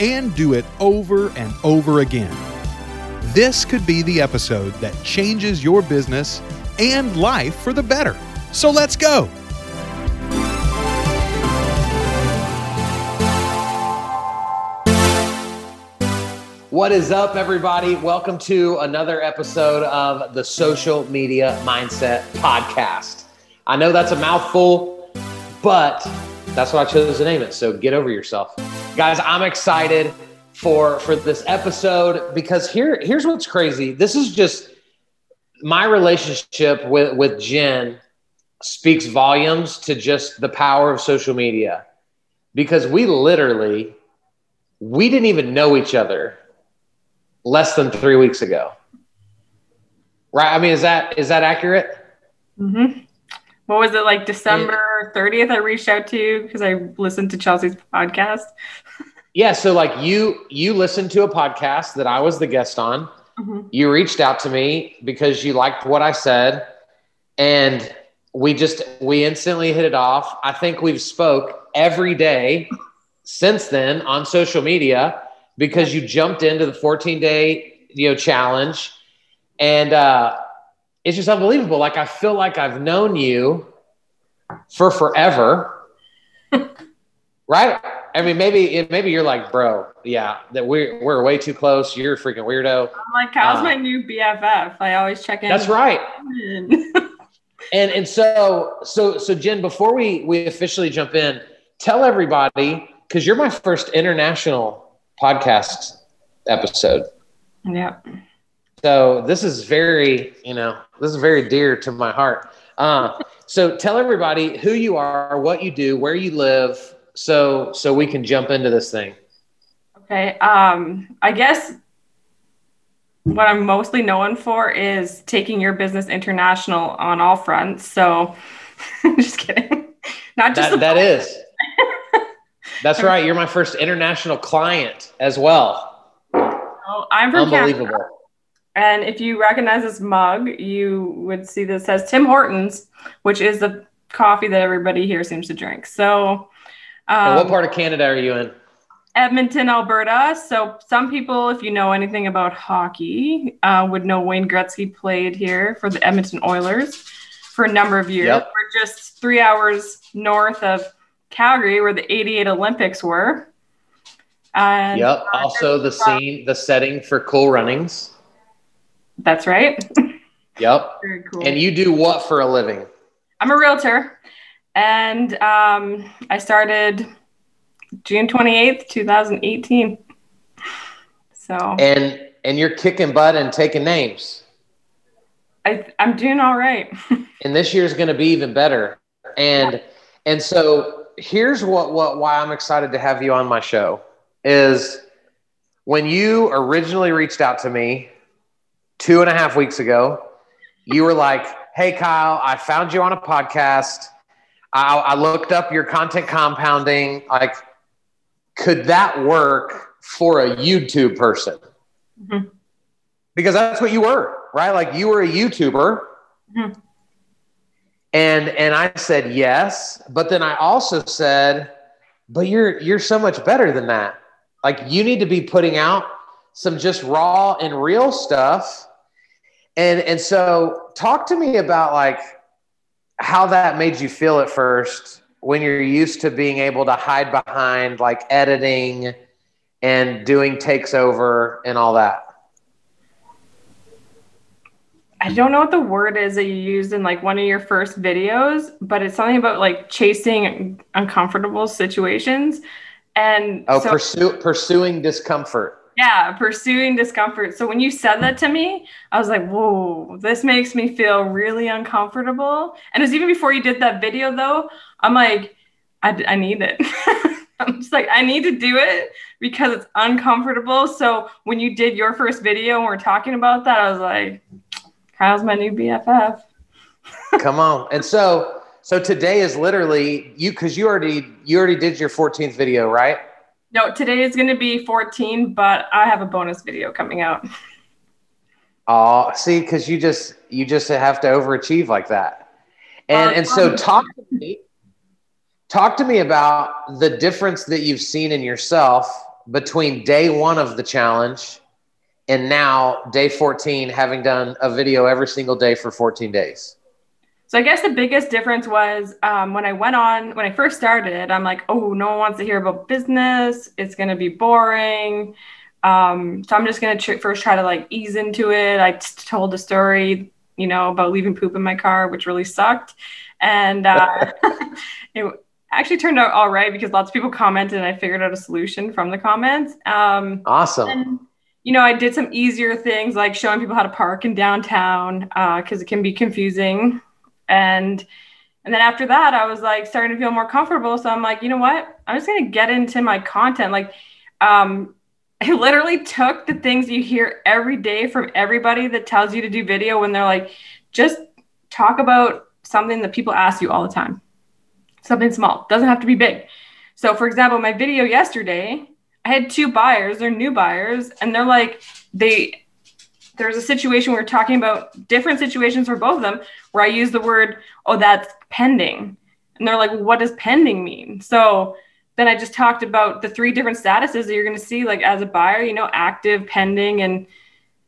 and do it over and over again. This could be the episode that changes your business and life for the better. So let's go. What is up, everybody? Welcome to another episode of the Social Media Mindset Podcast. I know that's a mouthful, but that's what I chose to name it. So get over yourself. Guys, I'm excited for for this episode because here here's what's crazy. This is just my relationship with with Jenn speaks volumes to just the power of social media because we literally we didn't even know each other less than 3 weeks ago. Right? I mean, is that is that accurate? Mm-hmm. What was it like December 30th? I reached out to you because I listened to Chelsea's podcast. Yeah, so like you you listened to a podcast that I was the guest on. Mm-hmm. You reached out to me because you liked what I said and we just we instantly hit it off. I think we've spoke every day since then on social media because you jumped into the 14 day you know challenge and uh it's just unbelievable. Like i feel like i've known you for forever. Right? I mean maybe maybe you're like bro yeah that we're we're way too close. You're a freaking weirdo. I'm like how's uh, my new bff i always check in that's right. And and so so so jenn before we we officially jump in tell everybody because you're my first international podcast episode. Yeah. So this is very, you know, this is very dear to my heart. Uh, so tell everybody who you are, what you do, where you live, so so we can jump into this thing. Okay. Um, I guess what I'm mostly known for is taking your business international on all fronts. So just kidding. Not just that, that is. That's right. You're my first international client as well. Oh, I'm from Unbelievable. Canada. And if you recognize this mug, you would see this says Tim Hortons, which is the coffee that everybody here seems to drink. So, um, what part of Canada are you in? Edmonton, Alberta. So, some people, if you know anything about hockey, uh, would know Wayne Gretzky played here for the Edmonton Oilers for a number of years. Yep. We're just three hours north of Calgary, where the 88 Olympics were. And, yep. Uh, also, the scene, the setting for Cool Runnings. That's right. Yep. Very cool. And you do what for a living? I'm a realtor, and um, I started June 28th, 2018. So. And and you're kicking butt and taking names. I I'm doing all right. and this year's going to be even better. And yeah. and so here's what what why I'm excited to have you on my show is when you originally reached out to me two and a half weeks ago, you were like, "Hey Kyle, I found you on a podcast. I, I looked up your content compounding. Like, could that work for a YouTube person?" Mm-hmm. Because that's what you were, right? Like you were a YouTuber. Mm-hmm and and I said yes, but then I also said, but you're you're so much better than that. Like you need to be putting out some just raw and real stuff. And and so talk to me about like how that made you feel at first when you're used to being able to hide behind like editing and doing takes over and all that. I don't know what the word is that you used in like one of your first videos, but it's something about like chasing uncomfortable situations. And oh, so, pursue, pursuing discomfort. Yeah, pursuing discomfort. So when you said that to me, I was like, whoa, this makes me feel really uncomfortable. And it was even before you did that video, though. I'm like, I, I need it. I'm just like, I need to do it because it's uncomfortable. So when you did your first video and we're talking about that, I was like, how's my new BFF? Come on. And so, so today is literally you, cause you already, you already did your 14th video, right? No, today is going to be 14, but I have a bonus video coming out. Oh, see, cause you just, you just have to overachieve like that. And, and so um, um, talk to me, talk to me about the difference that you've seen in yourself between day one of the challenge and now day 14 having done a video every single day for 14 days so i guess the biggest difference was um, when i went on when i first started i'm like oh no one wants to hear about business. It's going to be boring. Um, so i'm just going to tr- first try to like ease into it. I t- told a story you know about leaving poop in my car which really sucked. And uh, it actually turned out all right because lots of people commented and i figured out a solution from the comments. Um, awesome. and, you know, I did some easier things like showing people how to park in downtown because uh, it can be confusing. And and then after that, I was like starting to feel more comfortable. So I'm like, you know what? I'm just gonna get into my content. Like, um, I literally took the things you hear every day from everybody that tells you to do video when they're like, just talk about something that people ask you all the time. Something small doesn't have to be big. So, for example, my video yesterday, I had two buyers, they're new buyers, and they're like, they there's a situation we are talking about different situations for both of them where I use the word, oh, that's pending. And they're like, what does pending mean? So then I just talked about the three different statuses that you're going to see, like as a buyer, you know, active, pending, and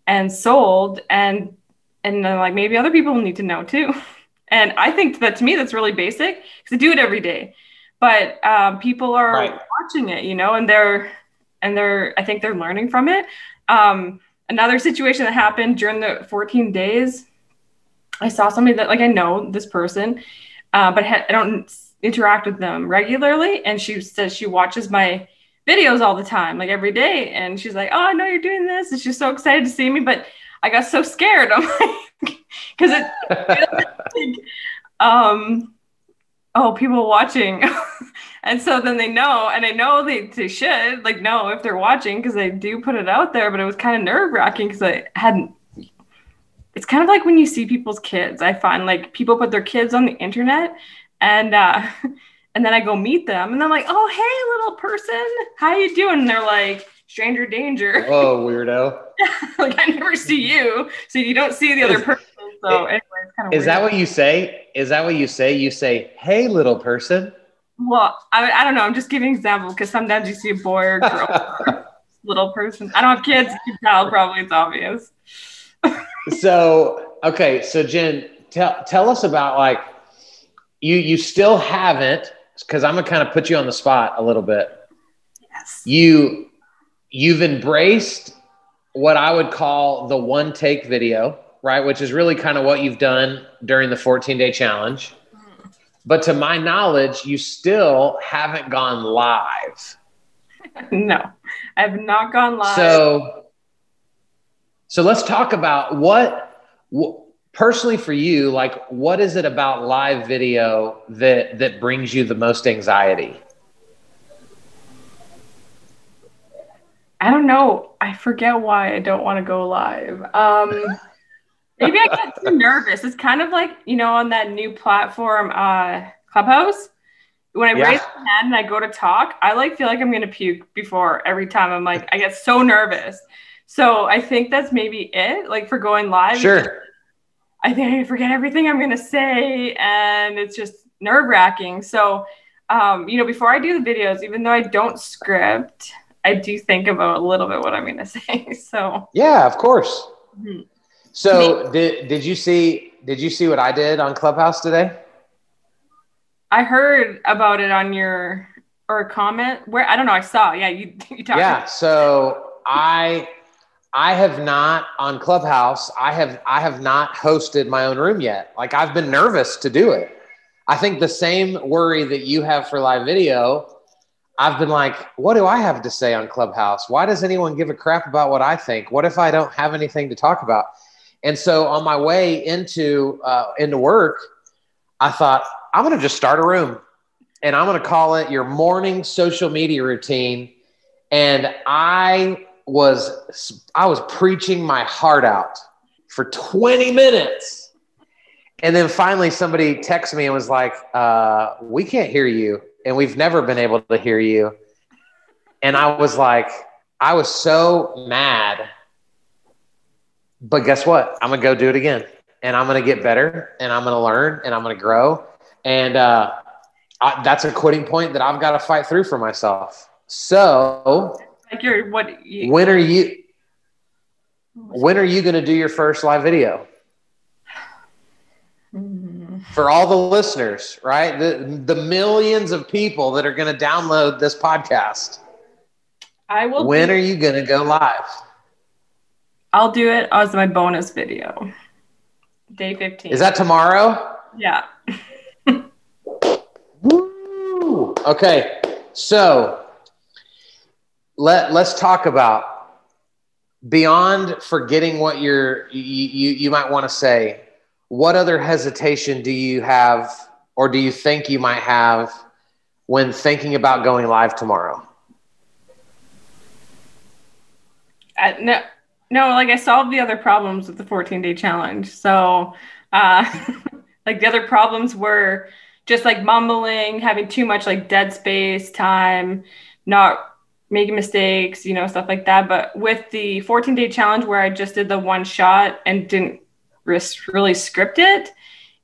and sold. And and then like maybe other people need to know too. And I think that to me that's really basic because I do it every day. But um, people are right. watching it, you know, and they're and they're I think they're learning from it. Um, another situation that happened during the 14 days, I saw somebody that like I know this person, uh, but ha- I don't interact with them regularly, and she says she watches my videos all the time, like every day, and she's like, "Oh, I know you're doing this," and she's so excited to see me, but I got so scared. I'm like, because it, it um, oh, people watching. and so then they know, and I know they, they should like know if they're watching because they do put it out there, but it was kind of nerve wracking because I hadn't. It's kind of like when you see people's kids. I find like people put their kids on the internet and uh and then I go meet them and I'm like, oh hey little person, how you doing? And they're like, stranger danger. Oh weirdo. like I never see you. So you don't see the other person. So anyway, it's kind of Is weird. that what you say? Is that what you say? You say, hey little person. Well, I, I don't know. I'm just giving example because sometimes you see a boy or girl, little person. I don't have kids. You can tell. Probably it's obvious. so okay, so Jenn, tell tell us about like you you still haven't because I'm gonna kind of put you on the spot a little bit. Yes. You you've embraced what I would call the one take video, right? Which is really kind of what you've done during the 14 day challenge. But to my knowledge, you still haven't gone live. No, I have not gone live. So, so let's talk about what, what personally for you, like what is it about live video that that brings you the most anxiety? I don't know. I forget why I don't want to go live. Um, Maybe I get too nervous. It's kind of like, you know, on that new platform, uh, Clubhouse. When I yeah. raise my hand and I go to talk, I like feel like I'm gonna puke before every time. I'm like, I get so nervous. So I think that's maybe it, like for going live. Sure. I think I forget everything I'm gonna say, and it's just nerve wracking. So, um, you know, before I do the videos, even though I don't script, I do think about a little bit what I'm gonna say. So yeah, of course. Mm-hmm. So did did you see did you see what I did on Clubhouse today? I heard about it on your or a comment where I don't know. I saw. Yeah, you you talked. Yeah. So I I have not on Clubhouse. I have I have not hosted my own room yet. Like I've been nervous to do it. I think the same worry that you have for live video. I've been like, what do I have to say on Clubhouse? Why does anyone give a crap about what I think? What if I don't have anything to talk about? And so on my way into uh, into work, I thought I'm going to just start a room. and I'm going to call it your morning social media routine. And I was I was preaching my heart out for 20 minutes. And then finally somebody texted me and was like, uh, we can't hear you. And we've never been able to hear you. And I was like, I was so mad. But guess what? I'm gonna go do it again. And I'm gonna get better and I'm gonna learn and I'm gonna grow. And uh, I, that's a quitting point that I've got to fight through for myself. So, like you're what? You, when are you? When are you going to do your first live video? Mm-hmm. For all the listeners, right? The the millions of people that are going to download this podcast. I will. When do, are you going to go live? I'll do it as my bonus video. Day 15. Is that tomorrow? Yeah. Woo! Okay, so let let's talk about beyond forgetting what you're you you, you might want to say. What other hesitation do you have, or do you think you might have when thinking about going live tomorrow? Uh, no, no, like I solved the other problems with the 14 day challenge. So, uh, like the other problems were just like mumbling, having too much like dead space time, not making mistakes, you know, stuff like that. But with the 14 day challenge where I just did the one shot and didn't really script it,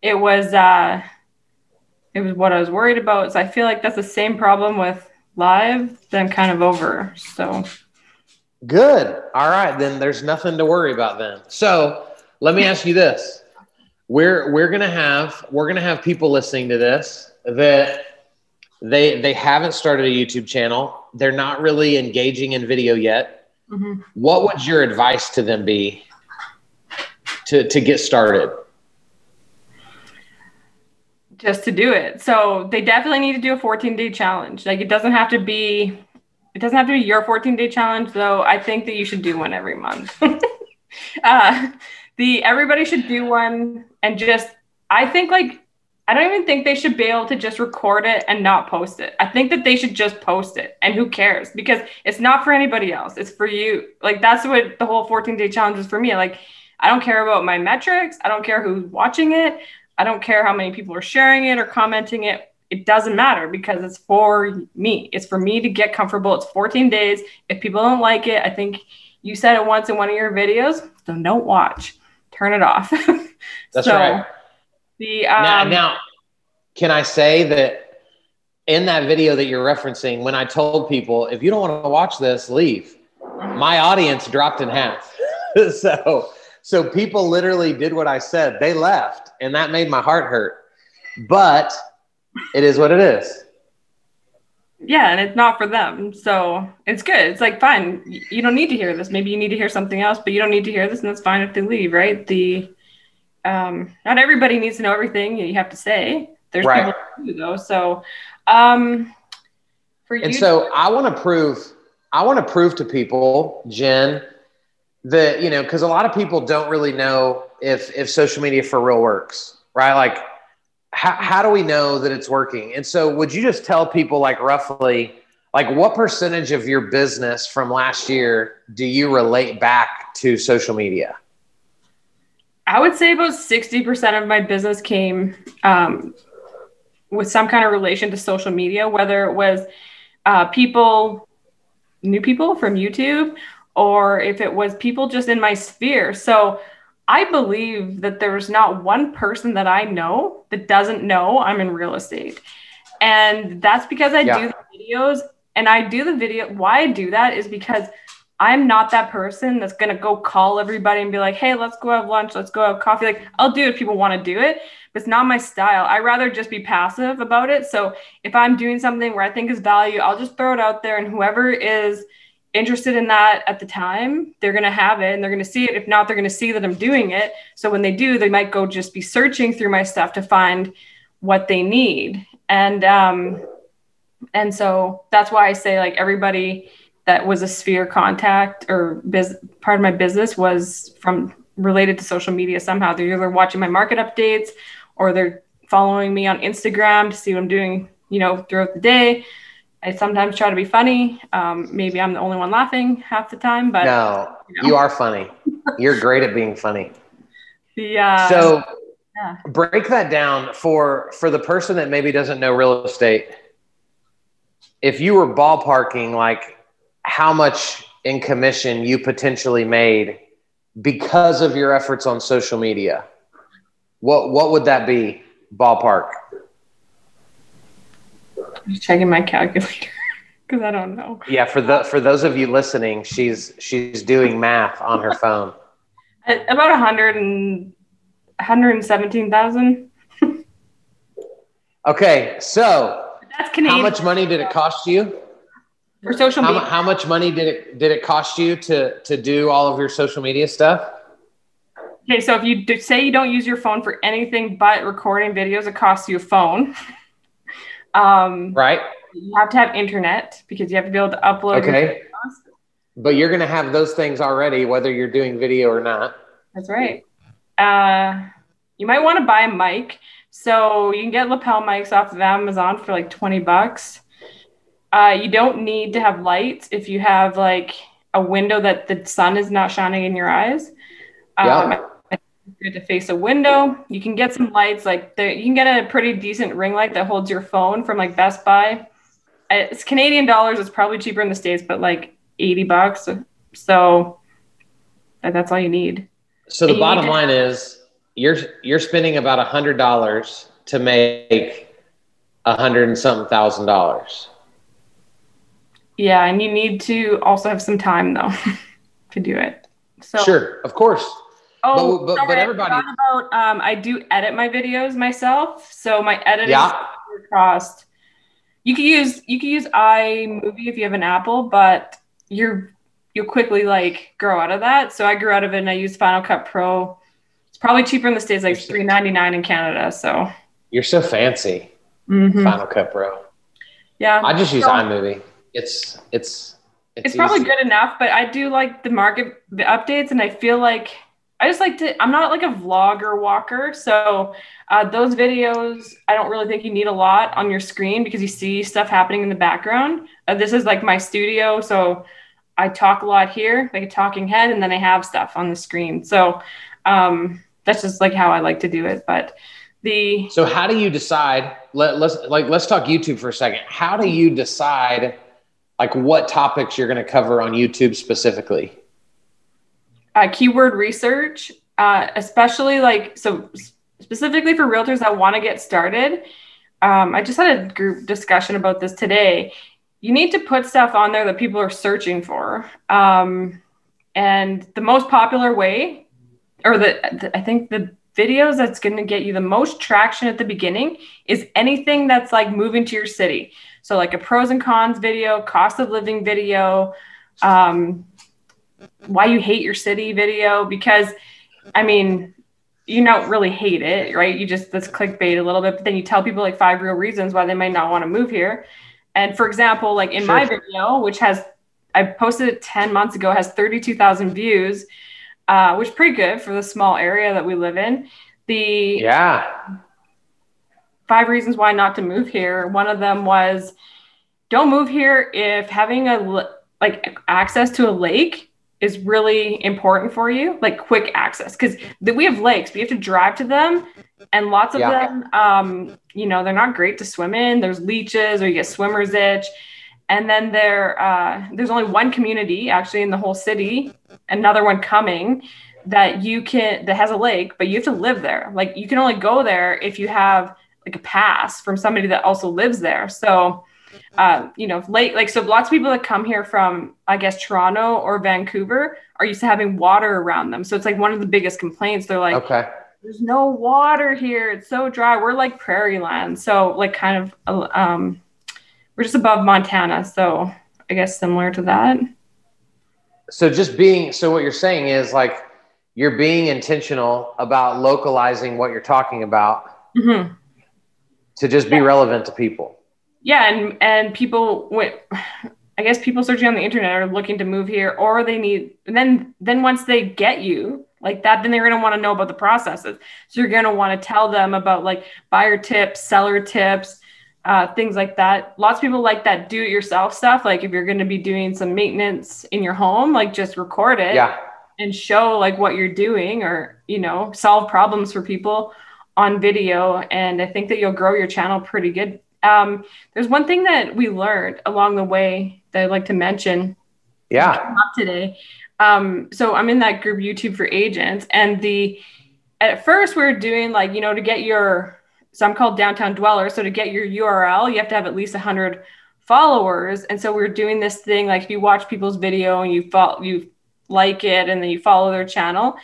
it was uh it was what I was worried about. So I feel like that's the same problem with live I'm kind of over. So good. All right, then there's nothing to worry about then. So let me ask you this we're we're gonna have we're gonna have people listening to this that they they haven't started a YouTube channel. They're not really engaging in video yet. Mm-hmm. What would your advice to them be to to get started? Just to do it. So they definitely need to do a 14 day challenge. Like it doesn't have to be it doesn't have to be your 14 day challenge though. I think that you should do one every month. uh, the everybody should do one and just I think like I don't even think they should be able to just record it and not post it. I think that they should just post it and who cares because it's not for anybody else. It's for you. Like that's what the whole 14 day challenge is for me. Like I don't care about my metrics. I don't care who's watching it. I don't care how many people are sharing it or commenting it. It doesn't matter because it's for me. It's for me to get comfortable. It's 14 days. If people don't like it, I think you said it once in one of your videos, so don't watch turn it off. That's so, right. The um, now, now, can I say that in that video that you're referencing, when I told people if you don't want to watch this, leave, my audience dropped in half. so, so people literally did what I said. They left, and that made my heart hurt. But it is what it is. Yeah and it's not for them. So it's good. It's like fine you don't need to hear this. Maybe you need to hear something else but you don't need to hear this and that's fine if they leave right? The um not everybody needs to know everything you have to say. There's right. people who do though. So um for you and so i want to prove i want to prove to people jenn that you know because a lot of people don't really know if if social media for real works right? Like how, how do we know that it's working? And so, would you just tell people, like, roughly, like, what percentage of your business from last year do you relate back to social media? I would say about 60% of my business came um, with some kind of relation to social media, whether it was uh, people, new people from YouTube, or if it was people just in my sphere. So, I believe that there's not one person that I know that doesn't know I'm in real estate. And that's because I yeah. do the videos and I do the video. Why I do that is because I'm not that person that's going to go call everybody and be like, hey, let's go have lunch, let's go have coffee. Like, I'll do it if people want to do it, but it's not my style. I rather just be passive about it. So if I'm doing something where I think is value, I'll just throw it out there and whoever is interested in that at the time, they're going to have it and they're going to see it. If not, they're going to see that I'm doing it. So when they do, they might go just be searching through my stuff to find what they need. And um, and so that's why I say like everybody that was a sphere contact or biz- part of my business was from related to social media somehow. They're either watching my market updates or they're following me on Instagram to see what I'm doing you know, throughout the day. I sometimes try to be funny. Um, maybe I'm the only one laughing half the time, but no, you, know. you are funny. You're great at being funny. The uh, so yeah. break that down for for the person that maybe doesn't know real estate. If you were ballparking, like how much in commission you potentially made because of your efforts on social media, what what would that be? Ballpark. Checking my calculator because I don't know. Yeah, for the for those of you listening, she's she's doing math on her phone. About a hundred and 117,000. okay, so that's Canadian. How much money did it cost you? For social media. How, how, much money did it did it cost you to to do all of your social media stuff? Okay, so if you do, say you don't use your phone for anything but recording videos, it costs you a phone. Um, right. You have to have internet because you have to be able to upload. Okay. But you're going to have those things already, whether you're doing video or not. That's right. Uh, you might want to buy a mic. So you can get lapel mics off of Amazon for like 20 bucks. Uh, you don't need to have lights if you have like a window that the sun is not shining in your eyes. Um, yeah. Good to face a window. You can get some lights like the, you can get a pretty decent ring light that holds your phone from like Best Buy. It's Canadian dollars. It's probably cheaper in the states, but like 80 bucks. So that's all you need. So the bottom line is you're you're spending about a hundred dollars to make a hundred and something thousand dollars. Yeah, and you need to also have some time though to do it. So sure, of course. Oh, but, but, sorry, but everybody. I about um, I do edit my videos myself, so my editing yeah. cost. You can use you can use iMovie if you have an Apple, but you're you'll quickly like grow out of that. So I grew out of it and I used Final Cut Pro. It's probably cheaper in the States, like three ninety nine in Canada. So you're so fancy. Mm-hmm. Final Cut Pro. Yeah. I just use so, iMovie. It's it's it's, it's probably good enough, but I do like the market the updates and I feel like I just like to I'm not like a vlogger walker. So uh, those videos, I don't really think you need a lot on your screen because you see stuff happening in the background. Uh, this is like my studio, so I talk a lot here, like a talking head, and then I have stuff on the screen. So um, that's just like how I like to do it. But the so how do you decide? Let, let's like let's talk YouTube for a second. How do you decide like what topics you're going to cover on YouTube specifically? Uh, keyword research, uh, especially like so specifically for realtors that want to get started. Um, I just had a group discussion about this today you need to put stuff on there that people are searching for. Um, and the most popular way, or the, the I think the videos that's going to get you the most traction at the beginning is anything that's like moving to your city. So like a pros and cons video, cost of living video, um, why you hate your city video. Because I mean, you don't really hate it, right? You just that's clickbait a little bit, but then you tell people like five real reasons why they might not want to move here. And for example, like in sure. my video, which has I posted it 10 months ago, has 32,000 views, uh, which pretty good for the small area that we live in. The yeah five reasons why not to move here. One of them was don't move here if having a like access to a lake is really important for you, like quick access, because we have lakes, we have to drive to them, and lots of yeah. them, um, you know, they're not great to swim in. There's leeches, or you get swimmer's itch, and then there, uh, there's only one community actually in the whole city, another one coming that you can that has a lake, but you have to live there. Like you can only go there if you have like a pass from somebody that also lives there. So uh, you know, late like so lots of people that come here from I guess Toronto or Vancouver are used to having water around them. So it's like one of the biggest complaints. They're like, okay, there's no water here. It's so dry. We're like prairie land. So like kind of um, we're just above Montana. So I guess similar to that. So just being so what you're saying is like you're being intentional about localizing what you're talking about mm-hmm. to just be yeah. relevant to people yeah and and people went i guess people searching on the internet are looking to move here or they need and then then once they get you like that then they're going to want to know about the processes so you're going to want to tell them about like buyer tips seller tips uh, things like that. Lots of people like that do it yourself stuff. Like if you're going to be doing some maintenance in your home, like just record it Yeah. and show like what you're doing or, you know, solve problems for people on video. And I think that you'll grow your channel pretty good. Um, there's one thing that we learned along the way that I'd like to mention Yeah. today. Um, so I'm in that group YouTube for agents, and the at first we are doing like you know to get your so I'm called downtown dweller. So to get your URL, you have to have at least 100 followers, and so we are doing this thing like if you watch people's video and you follow you like it and then you follow their channel.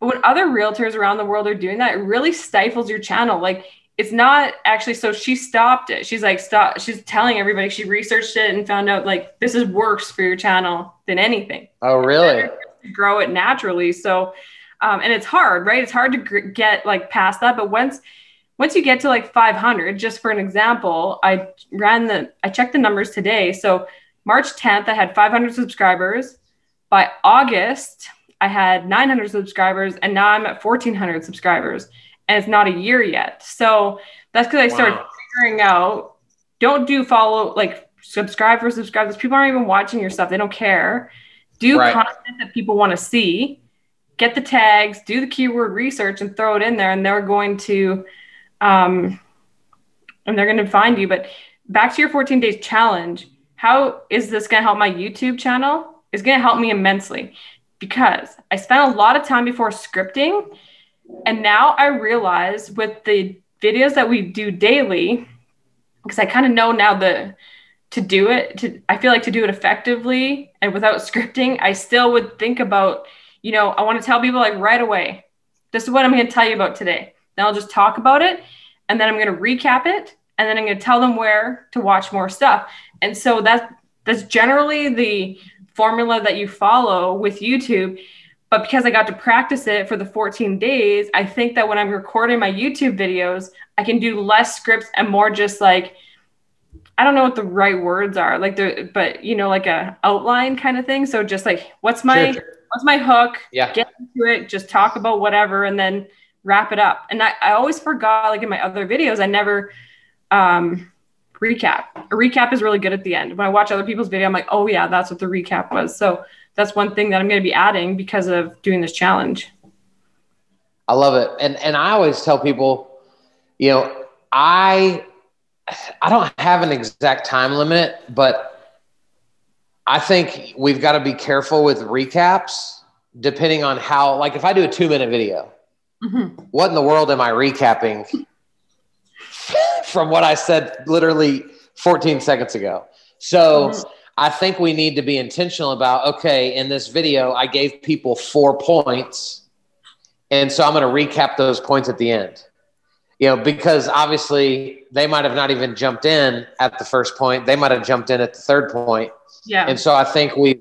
But when other realtors around the world are doing that, it really stifles your channel. Like it's not actually so she stopped it. She's like stop she's telling everybody she researched it and found out like this is worse for your channel than anything. Oh, really? grow it naturally so um, and it's hard right? It's hard to gr- get like past that but once once you get to like 500 just for an example i ran the i checked the numbers today. So march 10th i had 500 subscribers. By august i had 900 subscribers and now i'm at 1400 subscribers and it's not a year yet. So that's because i started figuring out don't do follow like subscribe for subscribers people aren't even watching your stuff. They don't care. Do Right. content that people want to see. Get the tags do the keyword research and throw it in there and they're going to um and they're going to find you. But back to your 14 days challenge how is this going to help my youtube channel? It's going to help me immensely because i spent a lot of time before scripting and now i realize with the videos that we do daily because i kind of know now the to do it to i feel like to do it effectively and without scripting i still would think about you know i want to tell people like right away this is what i'm going to tell you about today. Then i'll just talk about it and then i'm going to recap it and then i'm going to tell them where to watch more stuff. And so that's that's generally the formula that you follow with youtube but because i got to practice it for the 14 days i think that when i'm recording my youtube videos i can do less scripts and more just like I don't know what the right words are, like the, but you know, like a outline kind of thing. So just like, what's my, Sure. what's my hook? Yeah. Get into it, just talk about whatever, and then wrap it up. And I, I always forgot, like in my other videos, I never um, recap. A recap is really good at the end. When I watch other people's video, I'm like, oh yeah, that's what the recap was. So that's one thing that I'm going to be adding because of doing this challenge. I love it. And and I always tell people, you know, I I don't have an exact time limit, but I think we've got to be careful with recaps depending on how like if I do a 2-minute video, Mhm. what in the world am I recapping from what I said literally 14 seconds ago? So Mhm. I think we need to be intentional about okay, in this video, I gave people four points. And so I'm going to recap those points at the end. You know, because obviously they might have not even jumped in at the first point. They might have jumped in at the third point. Yeah. And so I think we,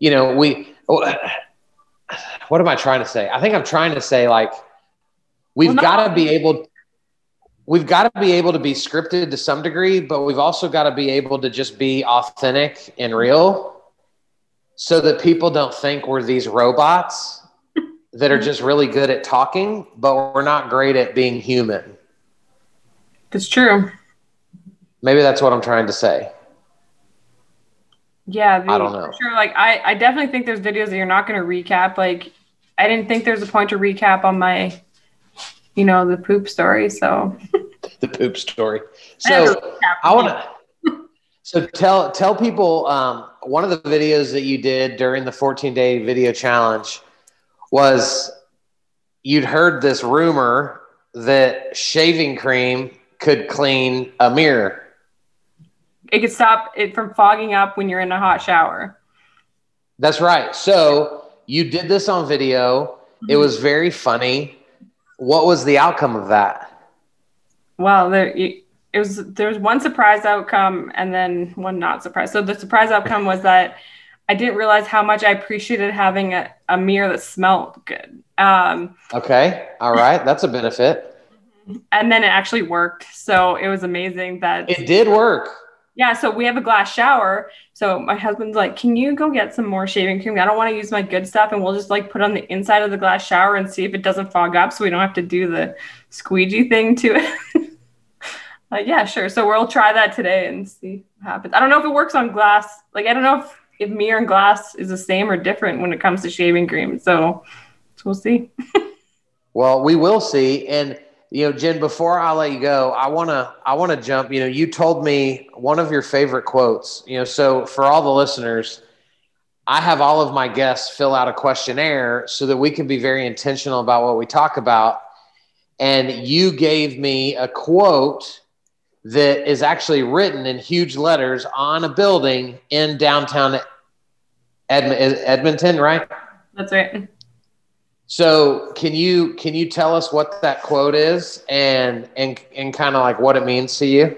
you know, we, what am I trying to say? I think I'm trying to say like, we've Well, got to be able, we've got to be able to be scripted to some degree, but we've also got to be able to just be authentic and real so that people don't think we're these robots that are just really good at talking, but we're not great at being human. That's true. Maybe that's what I'm trying to say. Yeah, the, I don't know. Sure, like I, I definitely think there's videos that you're not going to recap. Like, I didn't think there's a point to recap on my, you know, the poop story. So The poop story. So I want to. So tell tell people um, one of the videos that you did during the 14 day video challenge was you'd heard this rumor that shaving cream could clean a mirror. It could stop it from fogging up when you're in a hot shower. That's right. So you did this on video. It was very funny. What was the outcome of that? Well, there you- it was. There was one surprise outcome and then one not surprise. So the surprise outcome was that I didn't realize how much I appreciated having a, a mirror that smelled good. Um, Okay. All right. That's a benefit. and then it actually worked. So it was amazing that It did work. Yeah, so we have a glass shower. So my husband's like, "Can you go get some more shaving cream? I don't want to use my good stuff, and we'll just like put on the inside of the glass shower and see if it doesn't fog up, so we don't have to do the squeegee thing to it." Like, yeah, sure. So we'll try that today and see what happens. I don't know if it works on glass. Like, I don't know if, if mirror and glass is the same or different when it comes to shaving cream. So, so we'll see. well, we will see. And you know, Jenn, before I let you go, I wanna I wanna jump. You know, you told me one of your favorite quotes. You know, so for all the listeners, I have all of my guests fill out a questionnaire so that we can be very intentional about what we talk about. And you gave me a quote that is actually written in huge letters on a building in downtown Edmonton, right? That's right. So can you can you tell us what that quote is and and and kind of like what it means to you?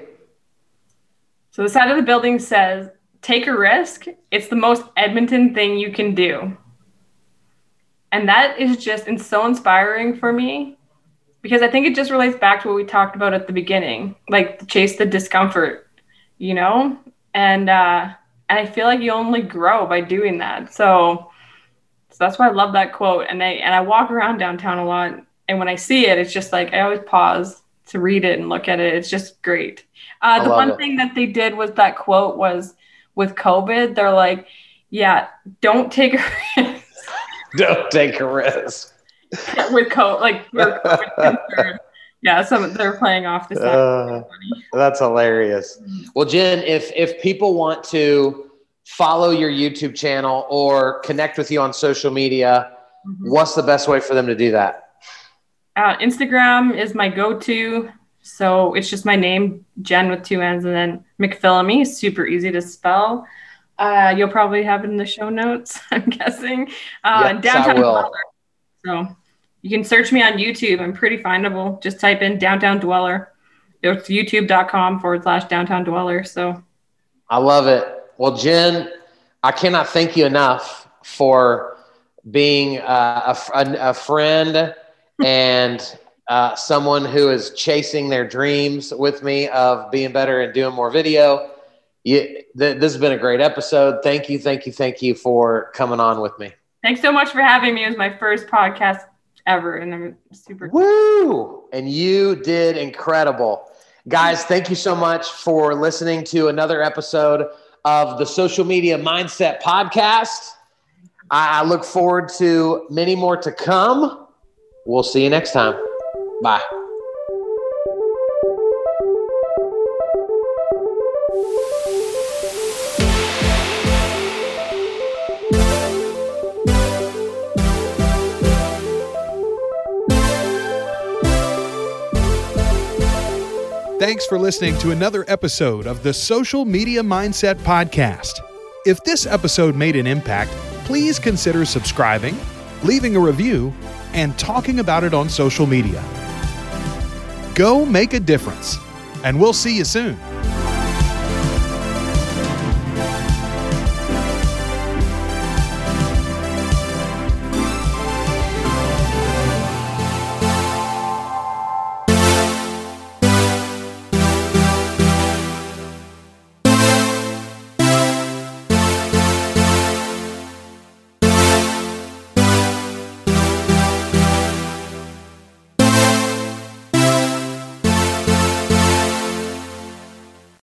So the side of the building says, "Take a risk. It's the most Edmonton thing you can do." And that is just and so inspiring for me because I think it just relates back to what we talked about at the beginning, like chase the discomfort, you know? And uh and I feel like you only grow by doing that. So so that's why I love that quote. And I and I walk around downtown a lot and when I see it, it's just like I always pause to read it and look at it. It's just great. Uh, the one it. thing that they did was that quote was with COVID, they're like, yeah, don't take a risk. don't take a risk with COVID, like COVID yeah, some they're playing off the Uh, that's hilarious. Well, Jenn, if if people want to follow your YouTube channel or connect with you on social media, mm-hmm. what's the best way for them to do that? Uh, Instagram is my go-to. So it's just my name, Jenn with two N's, and then McPhillamey, super easy to spell. Uh, you'll probably have it in the show notes, I'm guessing. Uh, downtown will. So you can search me on YouTube. I'm pretty findable. Just type in downtown dweller. It's youtube.com forward slash downtown dweller. So I love it. Well, Jenn, I cannot thank you enough for being uh, a, a, a, friend and uh, someone who is chasing their dreams with me of being better and doing more video. You, th- this has been a great episode. Thank you, thank you, thank you for coming on with me. Thanks so much for having me. It was my first podcast ever, and I'm super. Woo! And you did incredible. Guys, thank you so much for listening to another episode of the Social Media Mindset Podcast. I, I look forward to many more to come. We'll see you next time. Bye. Thanks for listening to another episode of the Social Media Mindset Podcast. If this episode made an impact, please consider subscribing, leaving a review, and talking about it on social media. Go make a difference, and we'll see you soon.